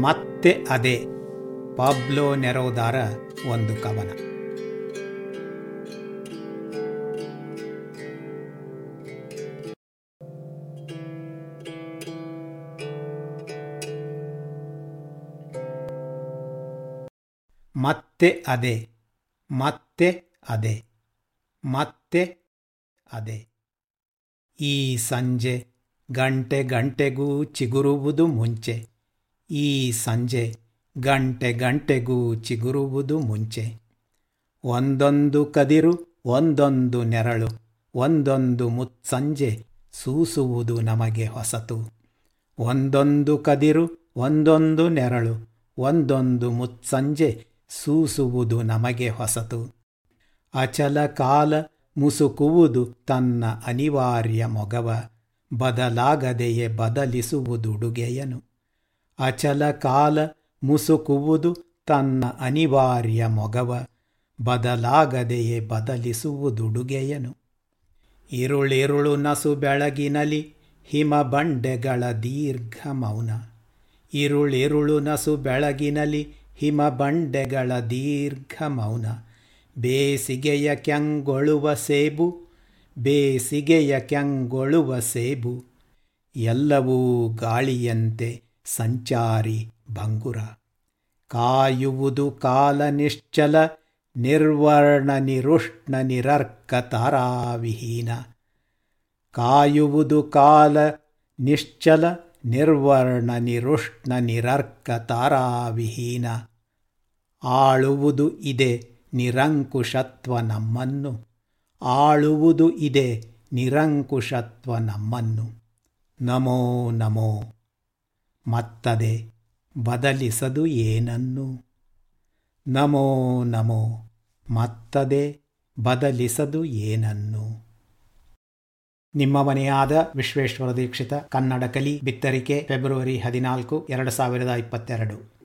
ಮತ್ತೆ ಅದೇ ಪಾಬ್ಲೋ ನೆರೋದಾರ ಒಂದು ಕವನ. ಮತ್ತೆ ಅದೇ ಮತ್ತೆ ಅದೇ ಮತ್ತೆ ಅದೇ. ಈ ಸಂಜೆ ಗಂಟೆ ಗಂಟೆಗೂ ಚಿಗುರುವುದು ಮುಂಚೆ. ಈ ಸಂಜೆ ಗಂಟೆ ಗಂಟೆಗೂ ಚಿಗುರುವುದು ಮುಂಚೆ. ಒಂದೊಂದು ಕದಿರು, ಒಂದೊಂದು ನೆರಳು, ಒಂದೊಂದು ಮುತ್ಸಂಜೆ ಸೂಸುವುದು ನಮಗೆ ಹೊಸತು. ಒಂದೊಂದು ಕದಿರು, ಒಂದೊಂದು ನೆರಳು, ಒಂದೊಂದು ಮುತ್ಸಂಜೆ ಸೂಸುವುದು ನಮಗೆ ಹೊಸತು. ಅಚಲ ಕಾಲ ಮುಸುಕುವುದು ತನ್ನ ಅನಿವಾರ್ಯ ಮೊಗವ, ಬದಲಾಗದೆಯೇ ಬದಲಿಸುವುದುಡುಗೆಯನು ಅಚಲ ಕಾಲ ಮುಸುಕುವುದು ತನ್ನ ಅನಿವಾರ್ಯ ಮೊಗವ. ಬದಲಾಗದೆಯೇ ಬದಲಿಸುವುದುಡುಗೆಯನು. ಇರುಳಿರುಳು ನಸು ಬೆಳಗಿನಲಿ ಹಿಮ ಬಂಡೆಗಳ ದೀರ್ಘ ಮೌನ. ಇರುಳಿರುಳು ನಸು ಬೆಳಗಿನಲಿ ಹಿಮ ಬಂಡೆಗಳ ದೀರ್ಘ ಮೌನ. ಬೇಸಿಗೆಯ ಕೆಂಗೊಳುವ ಸೇಬು, ಬೇಸಿಗೆಯ ಕೆಂಗೊಳುವ ಸೇಬು. ಎಲ್ಲವೂ ಗಾಳಿಯಂತೆ ಸಂಚಾರಿ ಭಂಗುರ. ಕಾಯುವುದು ಕಾಲ ನಿಶ್ಚಲ, ನಿರ್ವರ್ಣ ನಿರುಷ್ಣ ನಿರರ್ಕ ತಾರಾವಿಹೀನ. ಕಾಯುವುದು ಕಾಲ ನಿಶ್ಚಲ, ನಿರ್ವರ್ಣ ನಿರುಷ್ಣ ನಿರರ್ಕ ತಾರಾವಿಹೀನ. ಆಳುವುದು ಇದೆ ನಿರಂಕುಶತ್ವ ನಮ್ಮನ್ನು. ಆಳುವುದು ಇದೆ ನಿರಂಕುಶತ್ವ ನಮ್ಮನ್ನು. ನಮೋ ನಮೋ. ಮತ್ತದೆ ಬದಲಿಸದು ಏನನ್ನು? ನಮೋ ನಮೋ ಮತ್ತದೆ ಬದಲಿಸದು ಏನನ್ನು? ನಿಮ್ಮ ಮನೆಯಾದ ವಿಶ್ವೇಶ್ವರ ದೀಕ್ಷಿತ ಕನ್ನಡ ಕಲಿ ಬಿತ್ತರಿಕೆ, ಫೆಬ್ರವರಿ ಹದಿನಾಲ್ಕು, ಎರಡು ಸಾವಿರದ ಇಪ್ಪತ್ತೆರಡು.